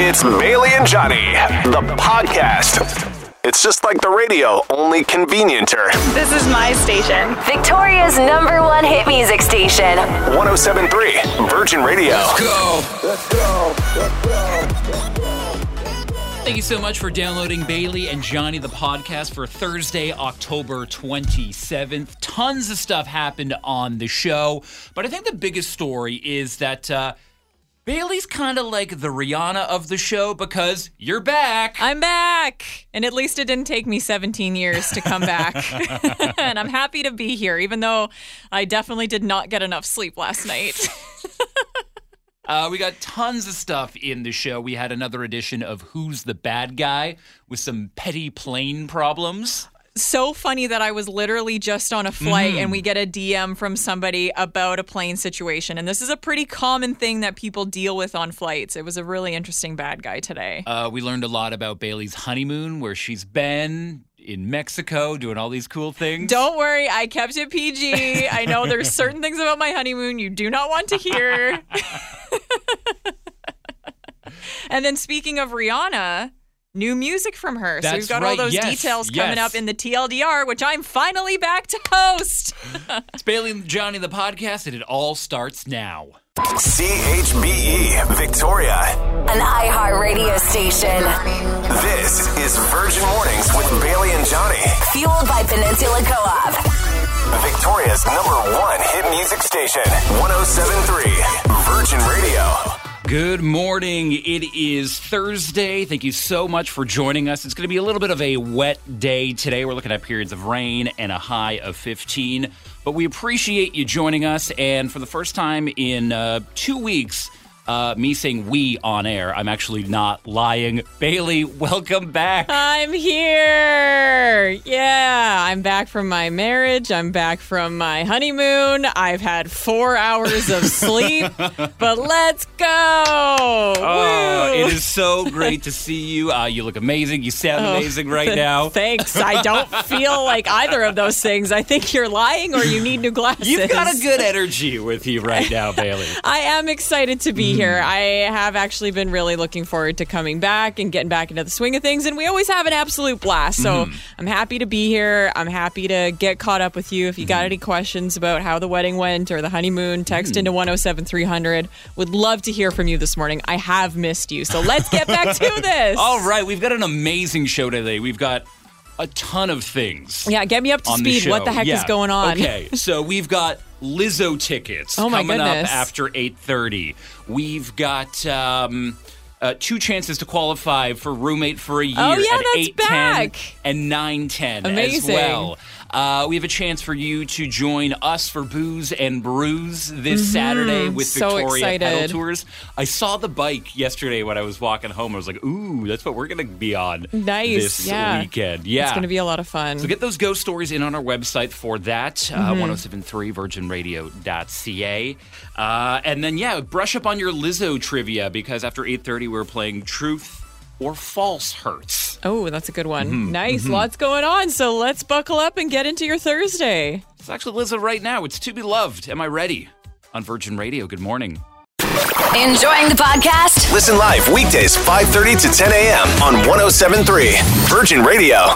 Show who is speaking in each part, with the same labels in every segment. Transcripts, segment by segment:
Speaker 1: It's Bailey and Johnny, the podcast. It's just like the radio, only convenienter.
Speaker 2: This is my station.
Speaker 3: Victoria's number one hit music station.
Speaker 1: 1073 Virgin Radio. Let's go. Let's go. Let's go.
Speaker 4: Thank you so much for downloading Bailey and Johnny the podcast for Thursday, October 27th. Tons of stuff happened on the show, but I think the biggest story is that uh, Bailey's kind of like the Rihanna of the show because you're back.
Speaker 5: I'm back. And at least it didn't take me 17 years to come back. and I'm happy to be here, even though I definitely did not get enough sleep last night.
Speaker 4: Uh, we got tons of stuff in the show. We had another edition of Who's the Bad Guy with some petty plane problems.
Speaker 5: So funny that I was literally just on a flight and we get a DM from somebody about a plane situation. And this is a pretty common thing that people deal with on flights. It was a really interesting bad guy today.
Speaker 4: Uh, we learned a lot about Bailey's honeymoon, where she's been in Mexico doing all these cool things.
Speaker 5: Don't worry, I kept it PG. I know there's certain things about my honeymoon you do not want to hear. and then speaking of Rihanna, new music from her. so we've got all those
Speaker 4: yes,
Speaker 5: details coming up in the TLDR, which I'm finally back to host.
Speaker 4: It's Bailey and Johnny the podcast, and it all starts now.
Speaker 1: CHBE Victoria.
Speaker 3: An iHeart radio station.
Speaker 1: This is Virgin Mornings with Bailey and Johnny.
Speaker 3: Fueled by Peninsula Co op.
Speaker 1: Victoria's number one hit music station. 1073 Virgin Radio.
Speaker 4: Good morning. It is Thursday. Thank you so much for joining us. It's going to be a little bit of a wet day today. We're looking at periods of rain and a high of 15. But we appreciate you joining us. And for the first time in uh, two weeks, uh, me saying we on air, I'm actually not lying. Bailey, welcome back.
Speaker 5: I'm here. Yeah, I'm back from my marriage. I'm back from my honeymoon. I've had four hours of sleep, but let's go.
Speaker 4: Oh,
Speaker 5: Woo.
Speaker 4: it is so great to see you. Uh, you look amazing. You sound
Speaker 5: Oh,
Speaker 4: amazing right now.
Speaker 5: Thanks. I don't feel like either of those things. I think you're lying or you need new glasses.
Speaker 4: You've got a good energy with you right now, Bailey.
Speaker 5: I am excited to be here. I have actually been really looking forward to coming back and getting back into the swing of things. And we always have an absolute blast. So
Speaker 4: Mm-hmm.
Speaker 5: I'm happy to be here. I'm happy to get caught up with you. If you got
Speaker 4: Mm-hmm.
Speaker 5: any questions about how the wedding went or the honeymoon, text
Speaker 4: Mm.
Speaker 5: into 107300. Would love to hear from you this morning. I have missed you. So let's get back to this.
Speaker 4: All right, we've got an amazing show today. We've got a ton of things.
Speaker 5: Yeah, get me up to speed. What the heck
Speaker 4: Yeah.
Speaker 5: is going on?
Speaker 4: Okay, so we've got Lizzo tickets
Speaker 5: Oh
Speaker 4: coming
Speaker 5: goodness.
Speaker 4: up after 8:30. We've got um, uh, two chances to qualify for roommate for a year
Speaker 5: Oh, yeah,
Speaker 4: at
Speaker 5: that's
Speaker 4: 8:10
Speaker 5: back.
Speaker 4: and 9:10 as well. Uh, we have a chance for you to join us for Booze and Brews this Saturday with
Speaker 5: Mm-hmm. So
Speaker 4: Victoria Pedal. Tours. I saw the bike yesterday when I was walking home. I was like, "Ooh, that's what we're going to be on
Speaker 5: Nice,
Speaker 4: this
Speaker 5: yeah.
Speaker 4: weekend." Yeah,
Speaker 5: It's going to be a lot of fun.
Speaker 4: so get those ghost stories in on our website for that, uh,
Speaker 5: Mm-hmm.
Speaker 4: 1073 virginradio.ca. Uh, and then, yeah, brush up on your Lizzo trivia because after 8.30, we're playing Truth or False Hurts.
Speaker 5: Oh, that's a good one.
Speaker 4: Mm-hmm,
Speaker 5: Nice. Lots going on. So let's buckle up and get into your Thursday.
Speaker 4: It's actually Lizzo right now. It's To Be Loved. Am I ready? On Virgin Radio. Good morning.
Speaker 3: Enjoying the podcast?
Speaker 1: Listen live weekdays 5:30 to 10 a.m. on 1073 Virgin Radio.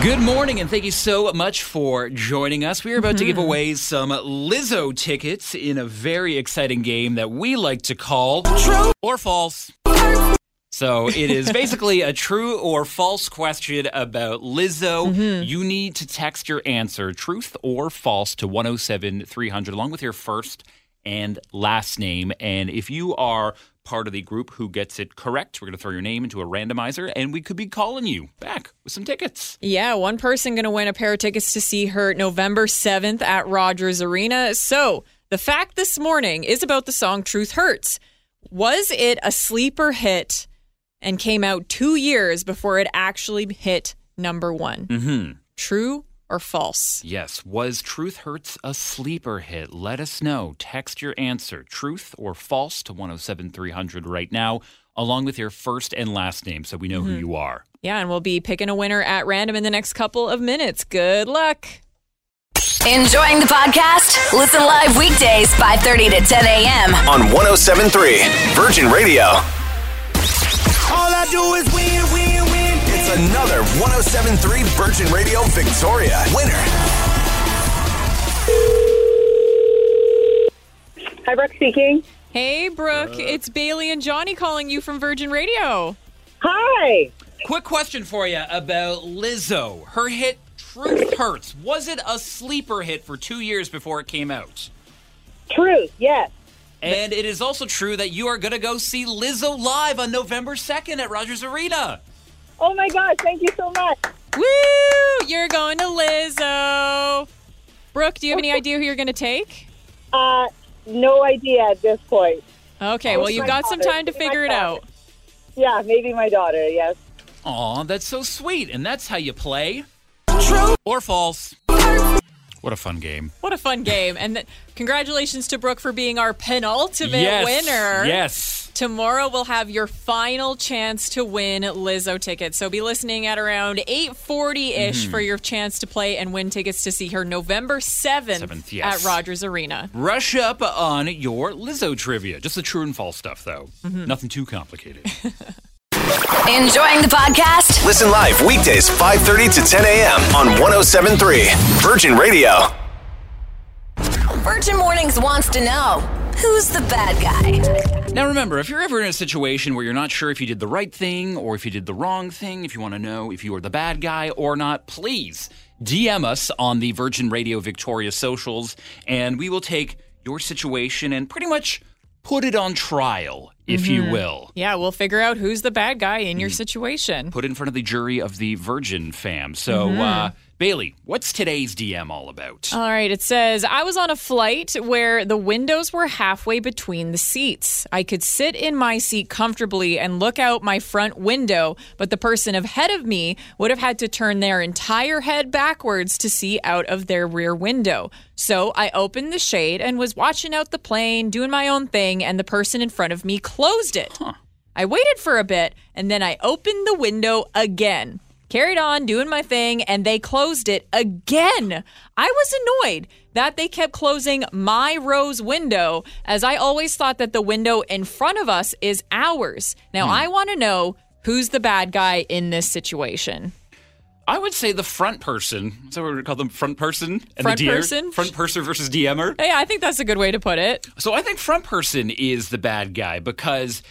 Speaker 4: Good morning, and thank you so much for joining us. We are about to give away some Lizzo tickets in a very exciting game that we like to call True or False. So it is basically a true or false question about Lizzo. Mm-hmm. You need to text your answer, truth or false, to 107 300, along with your first and last name. And if you are part of the group who gets it correct, we're going to throw your name into a randomizer, and we could be calling you back with some tickets.
Speaker 5: Yeah, one person going to win a pair of tickets to see her November 7th at Rogers Arena. So, the fact this morning is about the song Truth Hurts. Was it a sleeper hit and came out two years before it actually hit number one?
Speaker 4: Mm-hmm.
Speaker 5: True or false?
Speaker 4: Yes. Was Truth Hurts a sleeper hit? Let us know. Text your answer, truth or false, to 107300 right now, along with your first and last name so we know who you are.
Speaker 5: Yeah, and we'll be picking a winner at random in the next couple of minutes. Good luck.
Speaker 3: Enjoying the podcast? Listen live weekdays 5:30 to 10 a.m.
Speaker 1: on 1073 Virgin Radio.
Speaker 2: I do is win, win, win.
Speaker 1: It's another 1073 Virgin Radio Victoria winner.
Speaker 6: Hi, Brooke speaking.
Speaker 5: Hey, Brooke, it's Bailey and Johnny calling you from Virgin Radio.
Speaker 6: Hi.
Speaker 4: Quick question for you about Lizzo. Her hit Truth Hurts. Was it a sleeper hit for two years before it came out?
Speaker 6: Truth, yes.
Speaker 4: And it is also true that you are going to go see Lizzo live on November 2nd at Rogers Arena.
Speaker 6: Oh my gosh, thank you so much.
Speaker 5: Woo! You're going to Lizzo. Brooke, do you have any idea who you're going to take?
Speaker 6: Uh, no idea at this point.
Speaker 5: Okay, well, you've
Speaker 6: my
Speaker 5: got some time to
Speaker 6: My
Speaker 5: figure it
Speaker 6: daughter.
Speaker 5: out.
Speaker 6: Yeah, maybe my daughter, yes.
Speaker 4: Aw, that's so sweet. And that's how you play. True or false. What a fun game.
Speaker 5: What a fun game. And th- congratulations to Brooke for being our penultimate
Speaker 4: yes.
Speaker 5: winner.
Speaker 4: Yes.
Speaker 5: Tomorrow we'll have your final chance to win Lizzo tickets. So be listening at around 8:40ish for your chance to play and win tickets to see her November 7th,
Speaker 4: 7th, yes.
Speaker 5: at Rogers Arena.
Speaker 4: Rush up on your Lizzo trivia. Just the true and false stuff, though.
Speaker 5: Mm-hmm.
Speaker 4: Nothing too complicated.
Speaker 3: Enjoying the podcast?
Speaker 1: Listen live weekdays 5:30 to 10 a.m. on 1073 Virgin Radio.
Speaker 3: Virgin Mornings wants to know who's the bad guy?
Speaker 4: Now, remember, if you're ever in a situation where you're not sure if you did the right thing or if you did the wrong thing, if you want to know if you are the bad guy or not, please DM us on the Virgin Radio Victoria socials, and we will take your situation and pretty much put it on trial, if you mm-hmm. will.
Speaker 5: Yeah, we'll figure out who's the bad guy in your mm. situation.
Speaker 4: Put in front of the jury of the Virgin fam. So, mm-hmm. uh, Bailey, what's today's DM all about?
Speaker 5: All right, it says I was on a flight where the windows were halfway between the seats. I could sit in my seat comfortably and look out my front window, but the person ahead of me would have had to turn their entire head backwards to see out of their rear window. So I opened the shade and was watching out the plane, doing my own thing, and the person in front of me closed it. I waited for a bit and then I opened the window again. Carried on doing my thing and they closed it again. I was annoyed that they kept closing my rose window as I always thought that the window in front of us is ours. Now hmm. I want to know who's the bad guy in this situation.
Speaker 4: I would say the front person. Is that what we call them? Front person? And
Speaker 5: Front
Speaker 4: the DR
Speaker 5: person?
Speaker 4: Front person versus DMer?
Speaker 5: Yeah, I think that's a good way to put it.
Speaker 4: So I think front person is the bad guy because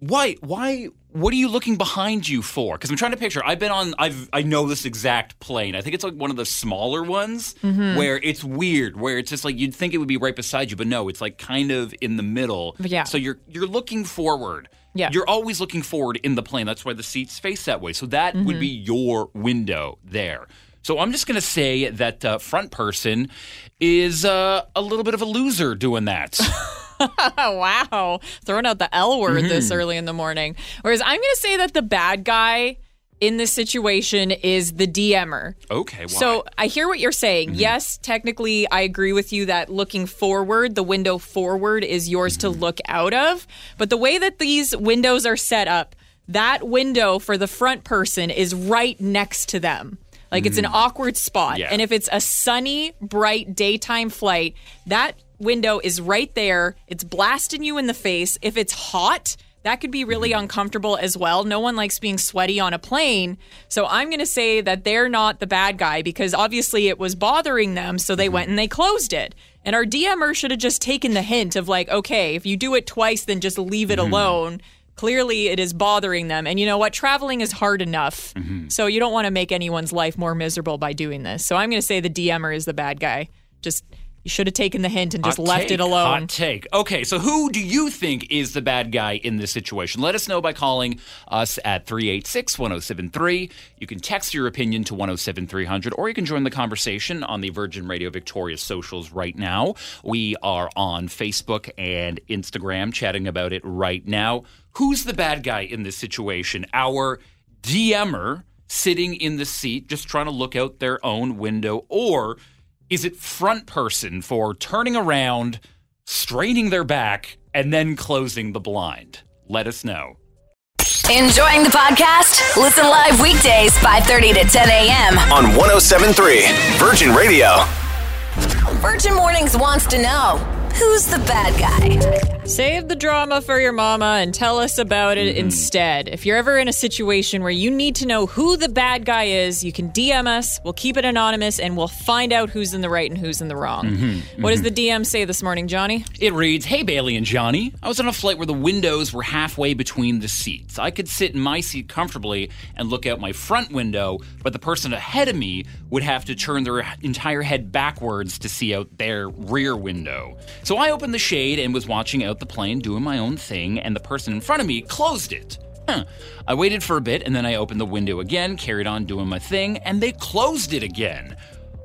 Speaker 4: why why what are you looking behind you for? Because I'm trying to picture. I've been on. I've I know this exact plane. I think it's like one of the smaller ones
Speaker 5: Mm-hmm.
Speaker 4: where it's weird. Where it's just like you'd think it would be right beside you, but no, it's like kind of in the middle.
Speaker 5: Yeah.
Speaker 4: So you're you're looking forward.
Speaker 5: Yeah.
Speaker 4: You're always looking forward in the plane. That's why the seats face that way. So that would be
Speaker 5: Mm-hmm.
Speaker 4: your window there. So I'm just going to say that uh, front person is uh, a little bit of a loser doing that.
Speaker 5: Wow. Throwing out the L word this mm-hmm. early in the morning. Whereas I'm going to say that the bad guy in this situation is the DMer.
Speaker 4: okay. Why?
Speaker 5: So I hear what you're saying. Mm-hmm. Yes, technically, I agree with you that looking forward, the window forward is yours to mm-hmm. look out of. But the way that these windows are set up, that window for the front person is right next to them. Like it's an mm. awkward spot.
Speaker 4: Yeah.
Speaker 5: And if it's a sunny, bright daytime flight, that window is right there. It's blasting you in the face. If it's hot, that could be really mm-hmm. uncomfortable as well. No one likes being sweaty on a plane. So I'm going to say that they're not the bad guy because obviously it was bothering them. So they mm-hmm. went and they closed it. And our DMer should have just taken the hint of like, okay, if you do it twice, then just leave it mm-hmm. alone. Clearly, it is bothering them. And you know what? Traveling is hard enough. So you don't want to make anyone's life more miserable by doing this. So I'm going to say the DMer is the bad guy. Just, you should have taken the hint and just
Speaker 4: Hot
Speaker 5: left
Speaker 4: take,
Speaker 5: it alone.
Speaker 4: Hot take. Okay, so who do you think is the bad guy in this situation? Let us know by calling us at 386 1073. You can text your opinion to 107300, or you can join the conversation on the Virgin Radio Victoria socials right now. We are on Facebook and Instagram chatting about it right now. Who's the bad guy in this situation? Our DMer sitting in the seat just trying to look out their own window, or is it front person for turning around, straining their back, and then closing the blind? Let us know.
Speaker 3: Enjoying the podcast? Listen live weekdays 5:30 to 10 a.m.
Speaker 1: On 1073 Virgin Radio.
Speaker 3: Virgin Mornings wants to know who's the bad guy.
Speaker 5: Save the drama for your mama and tell us about it mm-hmm. instead. If you're ever in a situation where you need to know who the bad guy is, you can DM us. We'll keep it anonymous and we'll find out who's in the right and who's in the wrong. Mm-hmm. What does the DM say this morning, Johnny?
Speaker 4: It reads Hey, Bailey and Johnny. I was on a flight where the windows were halfway between the seats. I could sit in my seat comfortably and look out my front window, but the person ahead of me would have to turn their entire head backwards to see out their rear window. So I opened the shade and was watching out the plane doing my own thing, and the person in front of me closed it. Huh. I waited for a bit and then I opened the window again, carried on doing my thing, and they closed it again.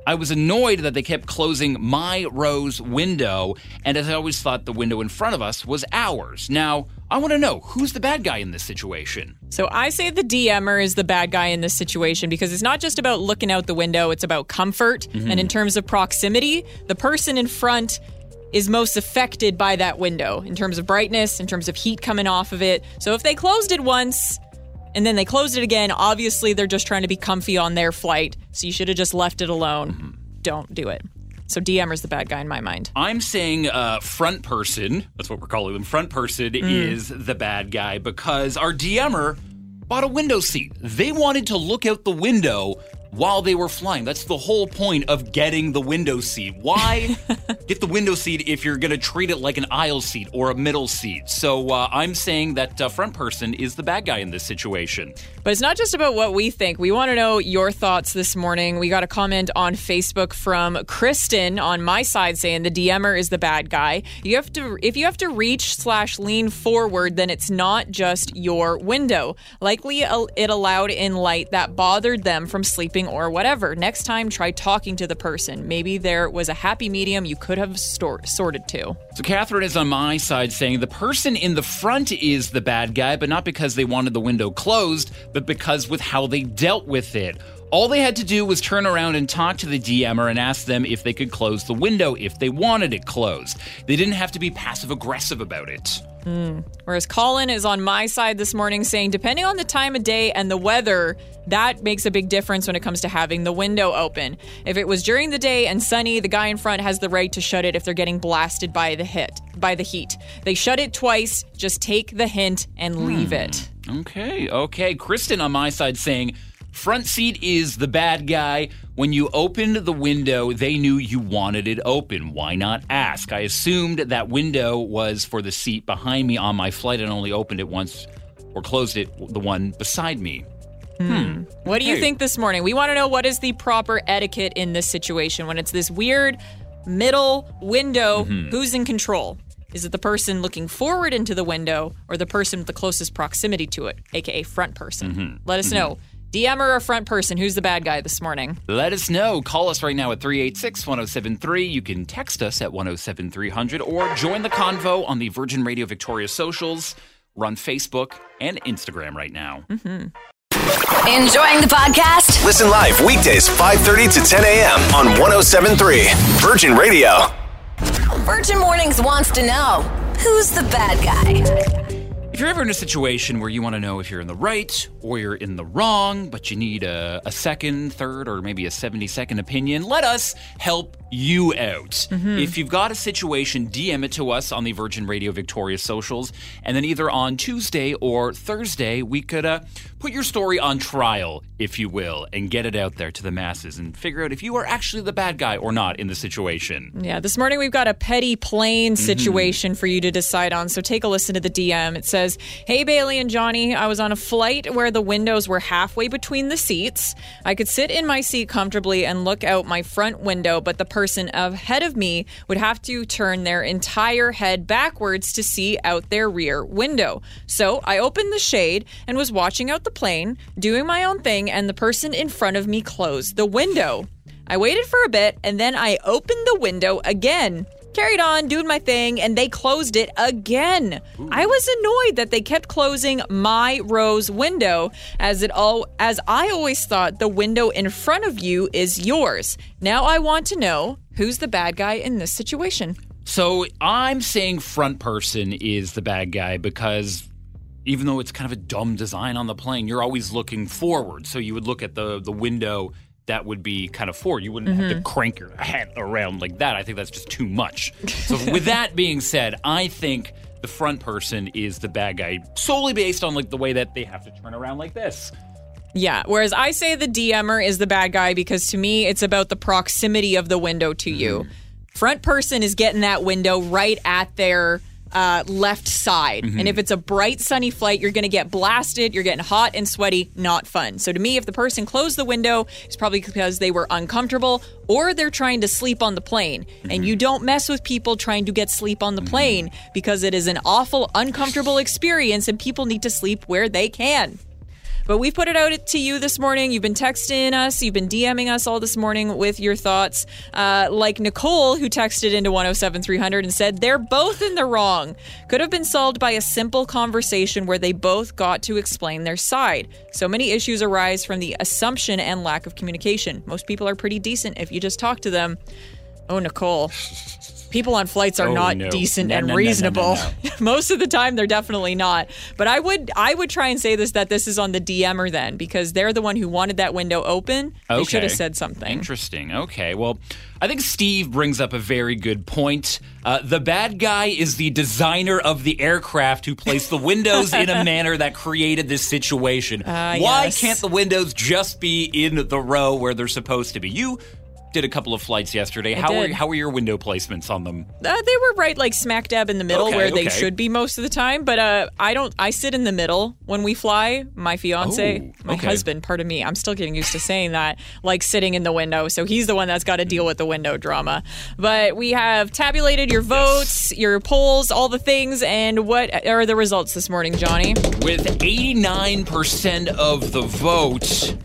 Speaker 4: I was annoyed that they kept closing my row's window, and as I always thought the window in front of us was ours. Now, I want to know who's the bad guy in this situation?
Speaker 5: So I say the DMer is the bad guy in this situation because it's not just about looking out the window, it's about comfort. Mm-hmm. And in terms of proximity, the person in front is most affected by that window in terms of brightness, in terms of heat coming off of it. So if they closed it once and then they closed it again, obviously they're just trying to be comfy on their flight. So you should have just left it alone. Don't do it. So DMer's the bad guy in my mind.
Speaker 4: I'm saying uh, front person, that's what we're calling them, front person is the bad guy because our DMer bought a window seat. They wanted to look out the window while they were flying. That's the whole point of getting the window seat. Why get the window seat if you're going to treat it like an aisle seat or a middle seat? So uh, I'm saying that uh, front person is the bad guy in this situation.
Speaker 5: But it's not just about what we think. We want to know your thoughts this morning. We got a comment on Facebook from Kristen on my side saying the DMer is the bad guy. You have to if you have to reach slash lean forward, then it's not just your window. Likely it allowed in light that bothered them from sleeping or whatever. Next time, try talking to the person. Maybe there was a happy medium you could have stor- sorted to.
Speaker 4: So Catherine is on my side saying the person in the front is the bad guy, but not because they wanted the window closed, but because with how they dealt with it. All they had to do was turn around and talk to the DMer and ask them if they could close the window if they wanted it closed. They didn't have to be passive aggressive about it. Hmm.
Speaker 5: Whereas Colin is on my side this morning saying, depending on the time of day and the weather, that makes a big difference when it comes to having the window open. If it was during the day and sunny, the guy in front has the right to shut it if they're getting blasted by the hit, by the heat. They shut it twice, just take the hint and leave hmm. it.
Speaker 4: Okay, okay. Kristen on my side saying front seat is the bad guy. When you opened the window, they knew you wanted it open. Why not ask? I assumed that window was for the seat behind me on my flight and only opened it once or closed it the one beside me. Hmm.
Speaker 5: What do you
Speaker 4: Okay.
Speaker 5: think this morning? We want to know what is the proper etiquette in this situation when it's this weird middle window. Who's in control? Is it the person looking forward into the window or the person with the closest proximity to it, aka front person? Let us know. DM or a front person, who's the bad guy this morning?
Speaker 4: Let us know. Call us right now at 386 1073. You can text us at 107300 or join the convo on the Virgin Radio Victoria socials. We're on Facebook and Instagram right now. Mm-hmm.
Speaker 3: Enjoying the podcast?
Speaker 1: Listen live weekdays 5:30 to 10 a.m. on 1073 Virgin Radio.
Speaker 3: Virgin Mornings wants to know who's the bad guy?
Speaker 4: If you're ever in a situation where you want to know if you're in the right or you're in the wrong, but you need a, a second, third, or maybe a 70 second opinion, let us help you out. If you've got a situation, DM it to us on the Virgin Radio Victoria socials, and then either on Tuesday or Thursday, we could uh, put your story on trial, if you will, and get it out there to the masses and figure out if you are actually the bad guy or not in the situation.
Speaker 5: Yeah, this morning we've got a petty plane mm-hmm. situation for you to decide on. So take a listen to the DM. It says, Hey, Bailey and Johnny, I was on a flight where the windows were halfway between the seats. I could sit in my seat comfortably and look out my front window, but the person ahead of me would have to turn their entire head backwards to see out their rear window. So I opened the shade and was watching out the plane, doing my own thing, and the person in front of me closed the window. I waited for a bit and then I opened the window again. Carried on doing my thing and they closed it again. I was annoyed that they kept closing my row's window as it all as I always thought the window in front of you is yours. Now I want to know who's the bad guy in this situation.
Speaker 4: So I'm saying front person is the bad guy because even though it's kind of a dumb design on the plane, you're always looking forward. So you would look at the the window that would be kind of forward. You wouldn't have to mm-hmm. crank your head around like that. I think that's just too much. So with that being said, I think the front person is the bad guy solely based on like the way that they have to turn around like this.
Speaker 5: Yeah. Whereas I say the DMer is the bad guy because to me, it's about the proximity of the window to you. Mm-hmm. Front person is getting that window right at their uh, left side. And mm-hmm. if it's a bright, sunny flight, you're going to get blasted. You're getting hot and sweaty. Not fun. So to me, if the person closed the window, it's probably because they were uncomfortable or they're trying to sleep on the plane. And mm-hmm. you don't mess with people trying to get sleep on the mm-hmm. plane because it is an awful, uncomfortable experience and people need to sleep where they can. But we've put it out to you this morning. You've been texting us, you've been DMing us all this morning with your thoughts. Uh, like Nicole, who texted into 107300 and said they're both in the wrong. Could have been solved by a simple conversation where they both got to explain their side. So many issues arise from the assumption and lack of communication. Most people are pretty decent if you just talk to them. Oh, Nicole. People on flights are
Speaker 4: Oh,
Speaker 5: not
Speaker 4: no.
Speaker 5: decent
Speaker 4: No,
Speaker 5: and
Speaker 4: no,
Speaker 5: reasonable. Most of the time, they're definitely not. But I would, I would try and say this that this is on the DMer then because they're the one who wanted that window open. They should have said something.
Speaker 4: Interesting. Okay. Well, I think Steve brings up a very good point. Uh, the bad guy is the designer of the aircraft who placed the windows in a manner that created this situation. Why
Speaker 5: yes.
Speaker 4: can't the windows just be in the row where they're supposed to be? You did a couple of flights yesterday. how were how were your window placements on them?
Speaker 5: Uh, they were right like smack dab in the middle
Speaker 4: Okay,
Speaker 5: where they should be most of the time. But uh, I don't. I sit in the middle when we fly. My fiance,
Speaker 4: Oh,
Speaker 5: my
Speaker 4: okay.
Speaker 5: husband, pardon me. I'm still getting used to saying that. Like sitting in the window. So he's the one that's got to deal with the window drama. But we have tabulated your votes, your polls, all the things, and what are the results this morning, Johnny?
Speaker 4: With 89% of the vote,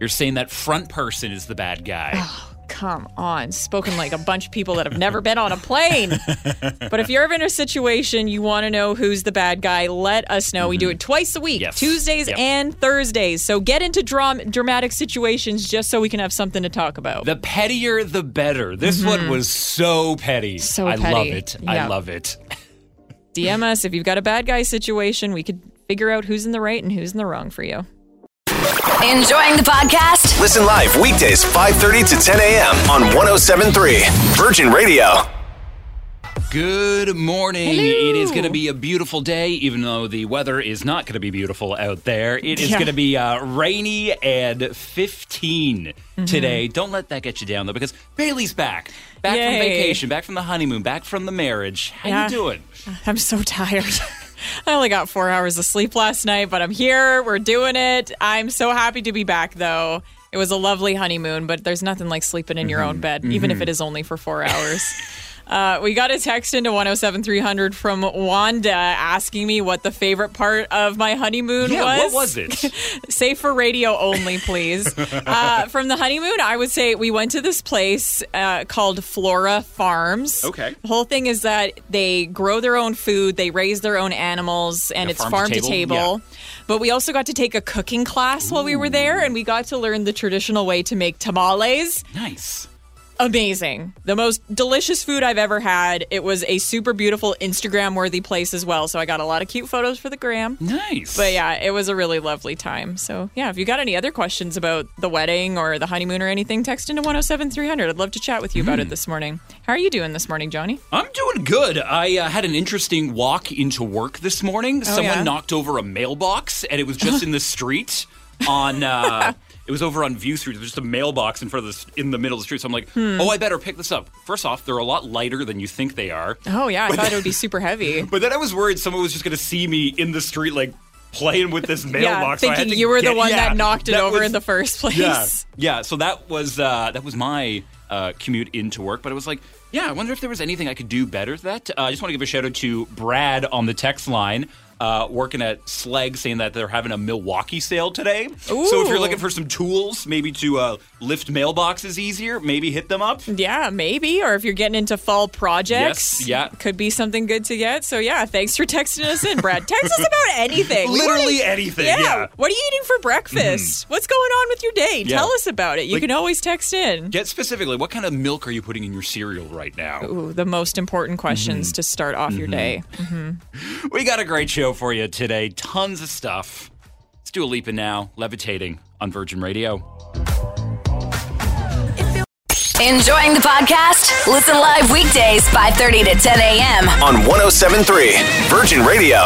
Speaker 4: you're saying that front person is the bad guy.
Speaker 5: Come on, spoken like a bunch of people that have never been on a plane. but if you're ever in a situation you want to know who's the bad guy, let us know. We do it twice a week,
Speaker 4: Yes.
Speaker 5: Tuesdays
Speaker 4: Yep.
Speaker 5: and Thursdays. So get into dram- dramatic situations just so we can have something to talk about.
Speaker 4: The pettier, the better. This one was so petty.
Speaker 5: Mm-hmm. So
Speaker 4: I
Speaker 5: petty.
Speaker 4: love it. I love it.
Speaker 5: DM us if you've got a bad guy situation. We could figure out who's in the right and who's in the wrong for you.
Speaker 3: Enjoying the podcast?
Speaker 1: Listen live weekdays 5:30 to 10 a.m. on 1073 Virgin Radio.
Speaker 4: Good morning. It is going to be a beautiful day, even though the weather is not going to be beautiful out there. It is
Speaker 5: Yeah.
Speaker 4: going to be uh, rainy and 15
Speaker 5: Mm-hmm.
Speaker 4: today. Don't let that get you down, though, because Bailey's back. Back from
Speaker 5: Yay.
Speaker 4: vacation, back from the honeymoon, back from the marriage. How
Speaker 5: Yeah.
Speaker 4: you doing?
Speaker 5: I'm so tired. I only got four hours of sleep last night, but I'm here. We're doing it. I'm so happy to be back, though. It was a lovely honeymoon, but there's nothing like sleeping in your own mm-hmm. bed, even if mm-hmm. it is only for four hours. Uh, we got a text into 107300 from Wanda asking me what the favorite part of my honeymoon
Speaker 4: Yeah,
Speaker 5: was.
Speaker 4: what was it?
Speaker 5: Say for radio only, please. uh, from the honeymoon, I would say we went to this place uh, called Flora Farms.
Speaker 4: Okay.
Speaker 5: The whole thing is that they grow their own food, they raise their own animals, and
Speaker 4: Yeah,
Speaker 5: it's
Speaker 4: farm
Speaker 5: farm
Speaker 4: to
Speaker 5: to
Speaker 4: table,
Speaker 5: table. But we also got to take a cooking class while we were there, and we got to learn the traditional way to make tamales
Speaker 4: Nice.
Speaker 5: Amazing. The most delicious food I've ever had. It was a super beautiful Instagram worthy place as well. So I got a lot of cute photos for the gram.
Speaker 4: Nice.
Speaker 5: But yeah, it was a really lovely time. So yeah, if you got any other questions about the wedding or the honeymoon or anything, text into 107300. I'd love to chat with you
Speaker 4: Hmm.
Speaker 5: about it this morning. How are you doing this morning, Johnny?
Speaker 4: I'm doing good. I uh, had an interesting walk into work this morning. Someone
Speaker 5: Oh, yeah?
Speaker 4: knocked over a mailbox, and it was just in the street on. Uh, it was over on View Street. There's just a mailbox in front of this in the middle of the street. So I'm like,
Speaker 5: Hmm.
Speaker 4: oh, I better pick this up. First off, they're a lot lighter than you think they are.
Speaker 5: Oh yeah, I thought it would be super heavy.
Speaker 4: But then I was worried someone was just going to see me in the street, like playing with this mailbox. so I had
Speaker 5: thinking
Speaker 4: to
Speaker 5: you were the one
Speaker 4: yeah,
Speaker 5: that knocked it
Speaker 4: that
Speaker 5: over
Speaker 4: was-
Speaker 5: in the first place.
Speaker 4: Yeah, yeah. So that was uh, that was my uh, commute into work. But it was like, yeah, I wonder if there was anything I could do better than that. Uh, I just want to give a shout out to Brad on the text line. Uh, working at Slegg, saying that they're having a Milwaukee sale today. So if you're looking for some tools, maybe to uh, lift mailboxes easier, maybe hit them up.
Speaker 5: Yeah, maybe. Or if you're getting into fall projects,
Speaker 4: Yes, yeah.
Speaker 5: could be something good to get. So yeah, thanks for texting us in, Brad. Text us about anything.
Speaker 4: Literally anything,
Speaker 5: Yeah.
Speaker 4: yeah.
Speaker 5: What are you eating for breakfast? What's going on with your day?
Speaker 4: Yeah.
Speaker 5: Tell us about it. You
Speaker 4: Like-
Speaker 5: can always text in.
Speaker 4: Get specifically, what kind of milk are you putting in your cereal right now?
Speaker 5: Ooh, the most important questions
Speaker 4: Mm-hmm.
Speaker 5: to start off your day.
Speaker 4: We got a great show for you today. Tons of stuff. Let's Dua Lipa now. Levitating on Virgin Radio.
Speaker 3: Enjoying the podcast? Listen live weekdays 5:30 to 10 a.m.
Speaker 1: on 1073 Virgin Radio.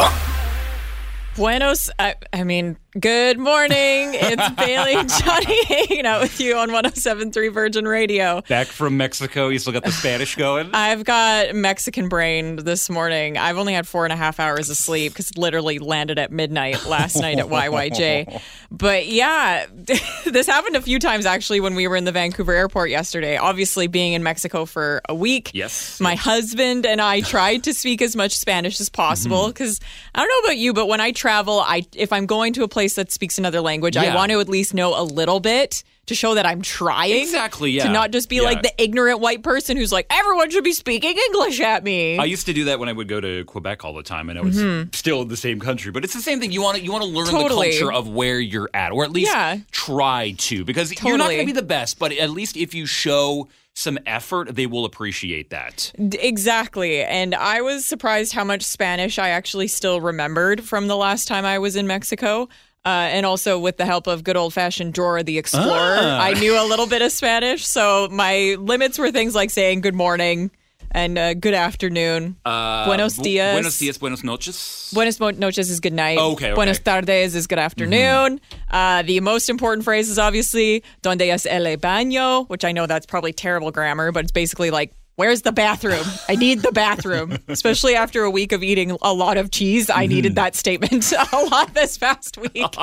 Speaker 5: Buenos, I, I mean, good morning. It's Bailey and Johnny hanging out with you on 1073 Virgin Radio.
Speaker 4: Back from Mexico, you still got the Spanish going?
Speaker 5: I've got Mexican brain this morning. I've only had four and a half hours of sleep because literally landed at midnight last night at YYJ. But yeah, this happened a few times actually when we were in the Vancouver airport yesterday. Obviously, being in Mexico for a week.
Speaker 4: Yes.
Speaker 5: My husband and I tried to speak as much Spanish as possible
Speaker 4: Mm-hmm.
Speaker 5: because I don't know about you, but when I travel, I if I'm going to a place that speaks another language, I want to at least know a little bit to show that I'm trying.
Speaker 4: Exactly, yeah.
Speaker 5: To not just be
Speaker 4: Yeah.
Speaker 5: like the ignorant white person who's like, everyone should be speaking English at me.
Speaker 4: I used to do that when I would go to Quebec all the time, and I was mm-hmm. still in the same country. But it's the same thing. You want to you want to learn
Speaker 5: Totally.
Speaker 4: the culture of where you're at, or at least
Speaker 5: Yeah.
Speaker 4: try to, because you're not going to be the best. But at least if you show some effort, they will appreciate that.
Speaker 5: Exactly. And I was surprised how much Spanish I actually still remembered from the last time I was in Mexico. Uh, and also with the help of good old fashioned Dora the Explorer,
Speaker 4: Ah.
Speaker 5: I knew a little bit of Spanish. So my limits were things like saying good morning and uh, good afternoon. Buenos
Speaker 4: Bu-
Speaker 5: dias.
Speaker 4: Buenos dias, buenos noches.
Speaker 5: Buenos mo- noches is good night.
Speaker 4: Oh, okay, okay.
Speaker 5: Buenos tardes is good afternoon. Uh, the most important phrase is obviously donde es el baño, which I know that's probably terrible grammar, but it's basically like, where's the bathroom? I need the bathroom. Especially after a week of eating a lot of cheese, I needed that statement a lot this past week.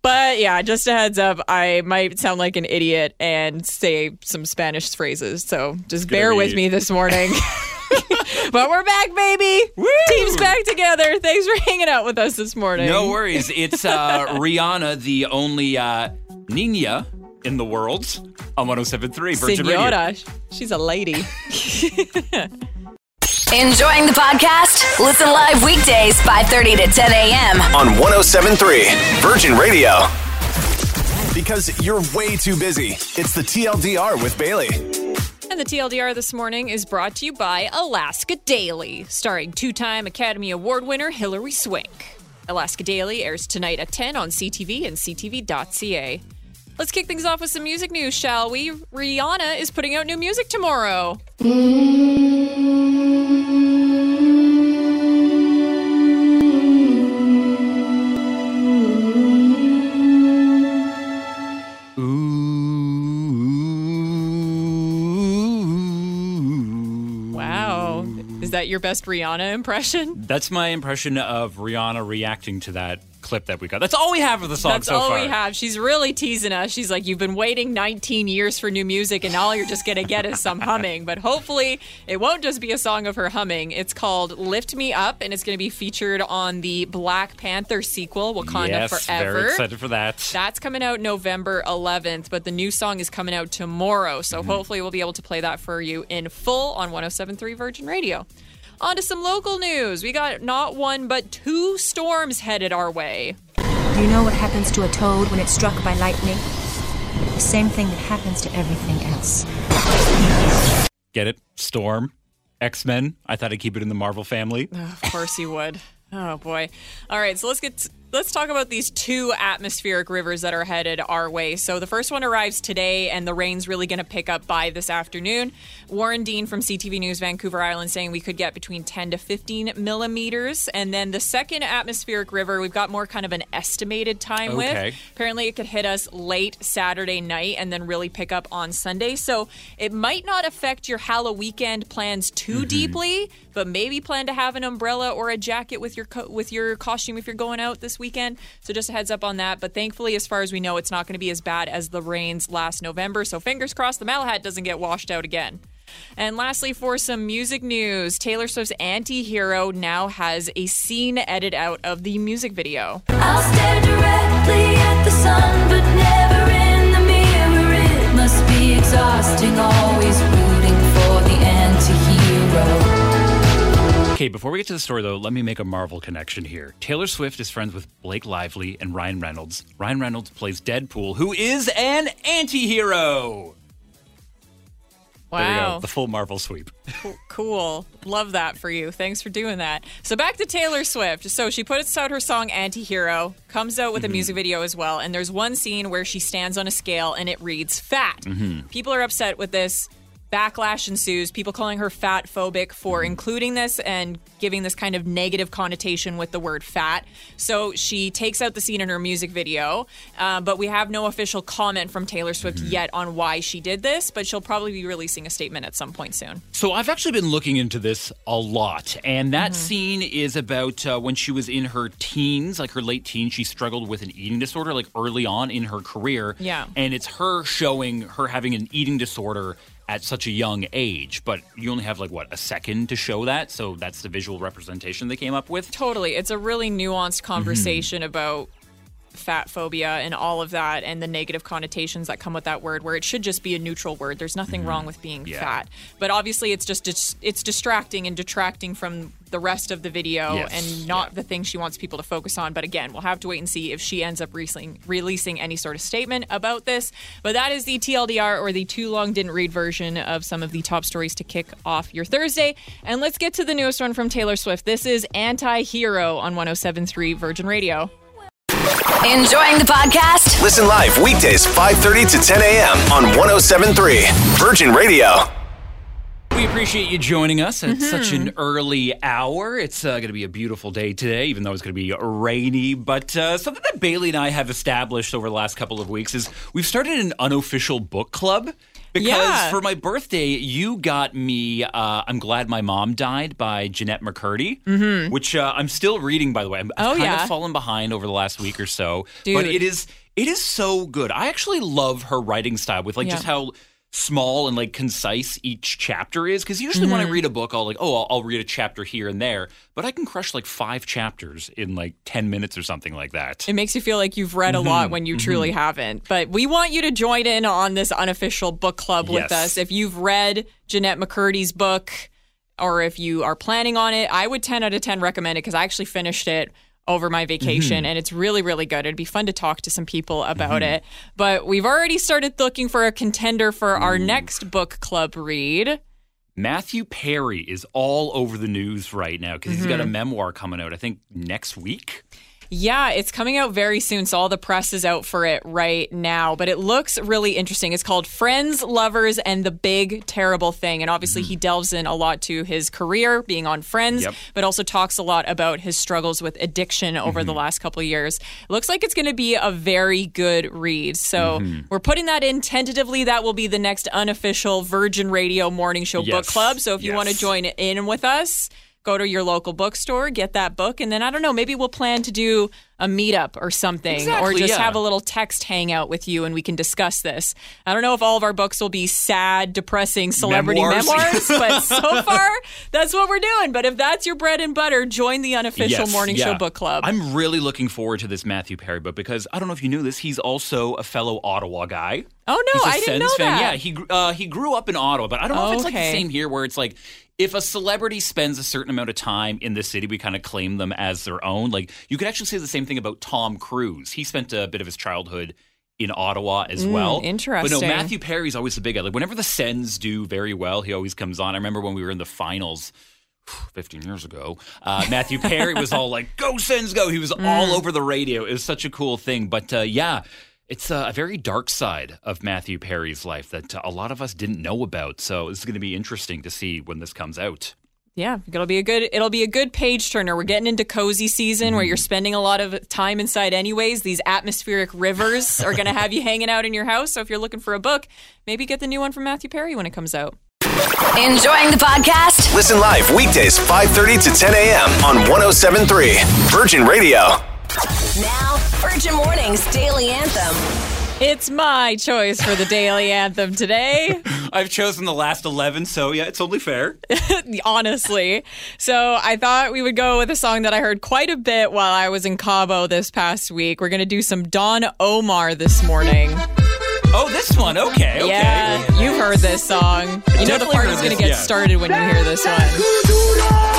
Speaker 5: But yeah, just a heads up, I might sound like an idiot and say some Spanish phrases. So just bear
Speaker 4: be-
Speaker 5: with me this morning. but we're back, baby. Team's back together. Thanks for hanging out with us this morning.
Speaker 4: No worries. It's uh, Rihanna, the only uh, Nina in the world on 107.3 Virgin Radio.
Speaker 5: Senora. She's a lady.
Speaker 3: Enjoying the podcast? Listen live weekdays 5:30 to 10 a.m.
Speaker 1: on 1073 Virgin Radio. Because you're way too busy. It's the TLDR with Bailey.
Speaker 5: And the TLDR this morning is brought to you by Alaska Daily, starring two time Academy Award winner Hilary Swank. Alaska Daily airs tonight at 10 on CTV and CTV.ca. Let's kick things off with some music news, shall we? Rihanna is putting out new music tomorrow. Wow. Is that your best Rihanna impression?
Speaker 4: That's my impression of Rihanna reacting to that clip that we got. That's all we have of the song
Speaker 5: That's
Speaker 4: so
Speaker 5: all
Speaker 4: far.
Speaker 5: we have. She's really teasing us. She's like, You've been waiting 19 years for new music, and all you're just going to get is some humming. But hopefully, it won't just be a song of her humming. It's called Lift Me Up, and it's going to be featured on the Black Panther sequel, Wakanda
Speaker 4: yes,
Speaker 5: Forever.
Speaker 4: very excited for that.
Speaker 5: That's coming out November 11th, but the new song is coming out tomorrow. So
Speaker 4: Mm-hmm.
Speaker 5: hopefully, we'll be able to play that for you in full on 1073 Virgin Radio. On to some local news. We got not one, but two storms headed our way.
Speaker 7: Do you know what happens to a toad when it's struck by lightning? The same thing that happens to everything else.
Speaker 4: Get it? Storm. X Men. I thought I'd keep it in the Marvel family.
Speaker 5: Of course you would. Oh boy. All right, so let's get let's talk about these two atmospheric rivers that are headed our way. So the first one arrives today and the rain's really going to pick up by this afternoon. Warren Dean from CTV News Vancouver Island saying we could get between 10 to 15 millimeters and then the second atmospheric river we've got more kind of an estimated time
Speaker 4: Okay.
Speaker 5: with. Apparently it could hit us late Saturday night and then really pick up on Sunday. So it might not affect your Halloween weekend plans too mm-hmm. deeply, but maybe plan to have an umbrella or a jacket with your co- with your costume if you're going out this weekend. So just a heads up on that. But thankfully, as far as we know, it's not going to be as bad as the rains last November. So fingers crossed the Malahat doesn't get washed out again. And lastly, for some music news, Taylor Swift's Anti Hero now has a scene edited out of the music video.
Speaker 2: I'll stare directly at the sun, but never in the mirror.
Speaker 4: Okay, before we get to the story, though, let me make a Marvel connection here. Taylor Swift is friends with Blake Lively and Ryan Reynolds. Ryan Reynolds plays Deadpool, who is an anti hero. There we
Speaker 5: Wow.
Speaker 4: go. The full Marvel sweep.
Speaker 5: Cool. Love that for you. Thanks for doing that. So back to Taylor Swift. So she puts out her song Antihero, comes out with a mm-hmm. music video as well, and there's one scene where she stands on a scale and it reads fat. Mm-hmm. People are upset with this. Backlash ensues, people calling her fat phobic for including this and giving this kind of negative connotation with the word fat. So she takes out the scene in her music video, uh, but we have no official comment from Taylor Swift yet on why she did this, but she'll probably be releasing a statement at some point soon.
Speaker 4: So I've actually been looking into this a lot, and that
Speaker 5: Mm-hmm.
Speaker 4: scene is about uh, when she was in her teens, like her late teens. She struggled with an eating disorder, like early on in her career.
Speaker 5: Yeah.
Speaker 4: and it's her showing her having an eating disorder at such a young age, but you only have like what a second to show that. So that's the visual representation they came up with.
Speaker 5: Totally. It's a really nuanced mm-hmm. conversation about fat phobia and all of that and the negative connotations that come with that word where it should just be a neutral word. There's nothing mm-hmm. wrong with being
Speaker 4: Yeah.
Speaker 5: fat. But obviously it's just it's, it's distracting and detracting from the rest of the video
Speaker 4: Yes.
Speaker 5: and not
Speaker 4: Yeah.
Speaker 5: the thing she wants people to focus on. But again, we'll have to wait and see if she ends up releasing releasing any sort of statement about this. But that is the TLDR or the too long didn't read version of some of the top stories to kick off your Thursday. And let's get to the newest one from Taylor Swift. This is Anti-Hero on 1073 Virgin Radio.
Speaker 3: Enjoying the podcast?
Speaker 1: Listen live weekdays 5:30 to 10 a.m. on 107.3 Virgin Radio.
Speaker 4: We appreciate you joining us at such
Speaker 5: Mm-hmm.
Speaker 4: an early hour. It's uh, going to be a beautiful day today, even though it's going to be rainy. But uh, something that Bailey and I have established over the last couple of weeks is we've started an unofficial book club. Because
Speaker 5: Yeah.
Speaker 4: for my birthday, you got me uh, I'm Glad My Mom Died by Jennette McCurdy, which uh, I'm still reading, by the way. I'm, I've
Speaker 5: Mm-hmm. Oh,
Speaker 4: kind
Speaker 5: yeah.
Speaker 4: of fallen behind over the last week or so. But it is it is so good. I actually love her writing style with like
Speaker 5: Yeah.
Speaker 4: just how small and like concise each chapter is because usually when I
Speaker 5: Mm-hmm.
Speaker 4: read a book I'll like oh I'll, I'll read a chapter here and there but I can crush like five chapters in like 10 minutes or something like that.
Speaker 5: It makes you feel like you've read a lot
Speaker 4: Mm-hmm.
Speaker 5: when you truly haven't. But we want you to join in on this unofficial book club with us. If you've read Jennette McCurdy's book or if you are planning on it, I would 10 out of 10 recommend it because I actually finished it over my vacation
Speaker 4: Mm-hmm.
Speaker 5: and it's really, really good. It'd be fun to talk to some people about it. But we've already started looking for a contender for our next book club read.
Speaker 4: Matthew Perry is all over the news right now because he's got
Speaker 5: Mm-hmm.
Speaker 4: a memoir coming out I think next week.
Speaker 5: Yeah, it's coming out very soon, so all the press is out for it right now. But it looks really interesting. It's called Friends, Lovers, and the Big Terrible Thing. And obviously, mm-hmm. he delves in a lot to his career, being on Friends,
Speaker 4: Yep.
Speaker 5: but also talks a lot about his struggles with addiction over the mm-hmm. last couple of years. It looks like it's going to be a very good read. So mm-hmm. we're putting that in tentatively. That will be the next unofficial Virgin Radio morning show book club. So if you want to join in with us, go to your local bookstore, get that book, and then I don't know, maybe we'll plan to do a meetup or something, or just
Speaker 4: yeah.
Speaker 5: have a little text hangout with you and we can discuss this. I don't know if all of our books will be sad, depressing celebrity
Speaker 4: Memoirs.
Speaker 5: memoirs, but so far that's what we're doing. But if that's your bread and butter, join the unofficial
Speaker 4: Yes,
Speaker 5: morning
Speaker 4: yeah.
Speaker 5: show book club.
Speaker 4: I'm really looking forward to this Matthew Perry book because I don't know if you knew this. He's also a fellow Ottawa guy.
Speaker 5: oh no, I didn't know
Speaker 4: fan.
Speaker 5: that.
Speaker 4: Yeah, he uh, he grew up in Ottawa, but I don't know if it's like the same here, where it's like if a celebrity spends a certain amount of time in the city, we kind of claim them as their own. Like you could actually say the same thing about Tom Cruise. He spent a bit of his childhood in Ottawa as well. Interesting. But no,
Speaker 5: Mm.
Speaker 4: Matthew Perry's always the big guy. Like whenever the Sens do very well, he always comes on. I remember when we were in the finals. 15 years ago, uh, Matthew Perry was all like, "Go Sens, go!" He was
Speaker 5: Mm.
Speaker 4: all over the radio. It was such a cool thing. But uh, yeah, it's uh, a very dark side of Matthew Perry's life that uh, a lot of us didn't know about. So it's going to be interesting to see when this comes out.
Speaker 5: Yeah, it'll be a good it'll be a good page turner. We're getting into cozy season where you're spending a lot of time inside anyways. These atmospheric rivers are going to have you hanging out in your house. So if you're looking for a book, maybe get the new one from Matthew Perry when it comes out.
Speaker 3: Enjoying the podcast?
Speaker 1: Listen live weekdays 5:30 to 10 a.m. on 107.3 Virgin Radio.
Speaker 3: Now, Virgin Mornings Daily Anthem.
Speaker 5: It's my choice for the daily anthem today.
Speaker 4: I've chosen the last 11, so yeah, it's only fair.
Speaker 5: honestly. So I thought we would go with a song that I heard quite a bit while I was in Cabo this past week. We're going to do some Don Omar this morning.
Speaker 4: Oh, this one. Okay, okay.
Speaker 5: Yeah, you've heard this song. You know the
Speaker 4: definitely
Speaker 5: party's going to get
Speaker 4: yeah.
Speaker 5: started when you hear this one.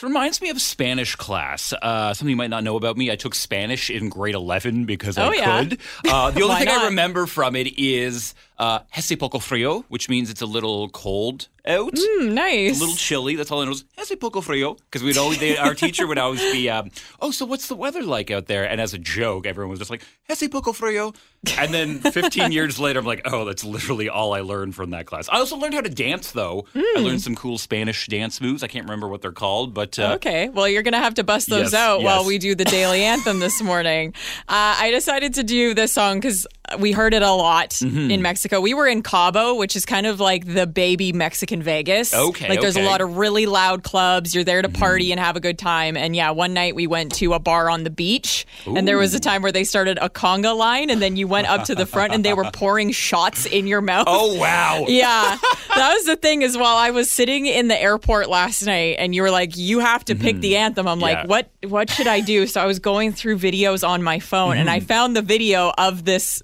Speaker 4: This reminds me of Spanish class. Uh, something you might not know about me. I took Spanish in grade 11 because
Speaker 5: Oh,
Speaker 4: I
Speaker 5: yeah.
Speaker 4: could. Uh, the only thing I remember from it is uh, Hesse poco frio, which means it's a little cold out.
Speaker 5: Mm, nice.
Speaker 4: A little chilly. That's all I know. is Hesse poco frio. Because we'd always, they, our teacher would always be, um, oh, so what's the weather like out there? And as a joke, everyone was just like, Hesse poco frio. And then 15 years later, I'm like, oh, that's literally all I learned from that class. I also learned how to dance, though. I learned some cool Spanish dance moves. I can't remember what they're called, but uh,
Speaker 5: Okay, well, you're going to have to bust those
Speaker 4: Yes,
Speaker 5: out while we do the daily anthem this morning. Uh, I decided to do this song because we heard it a lot
Speaker 4: Mm-hmm.
Speaker 5: in Mexico. We were in Cabo, which is kind of like the baby Mexican Vegas.
Speaker 4: Okay,
Speaker 5: Like there's
Speaker 4: okay. Mm-hmm.
Speaker 5: a lot of really loud clubs. You're there to party and have a good time. And yeah, one night we went to a bar on the beach, and there was a time where they started a conga line, and then you went up to the front and they were pouring shots in your mouth.
Speaker 4: oh, wow.
Speaker 5: Yeah, that was the thing. Is while I was sitting in the airport last night, and you were like, "You have to pick the anthem." I'm
Speaker 4: Mm-hmm. Yeah.
Speaker 5: like, "What? What should I do?" So I was going through videos on my phone, and
Speaker 4: Mm-hmm.
Speaker 5: I found the video of this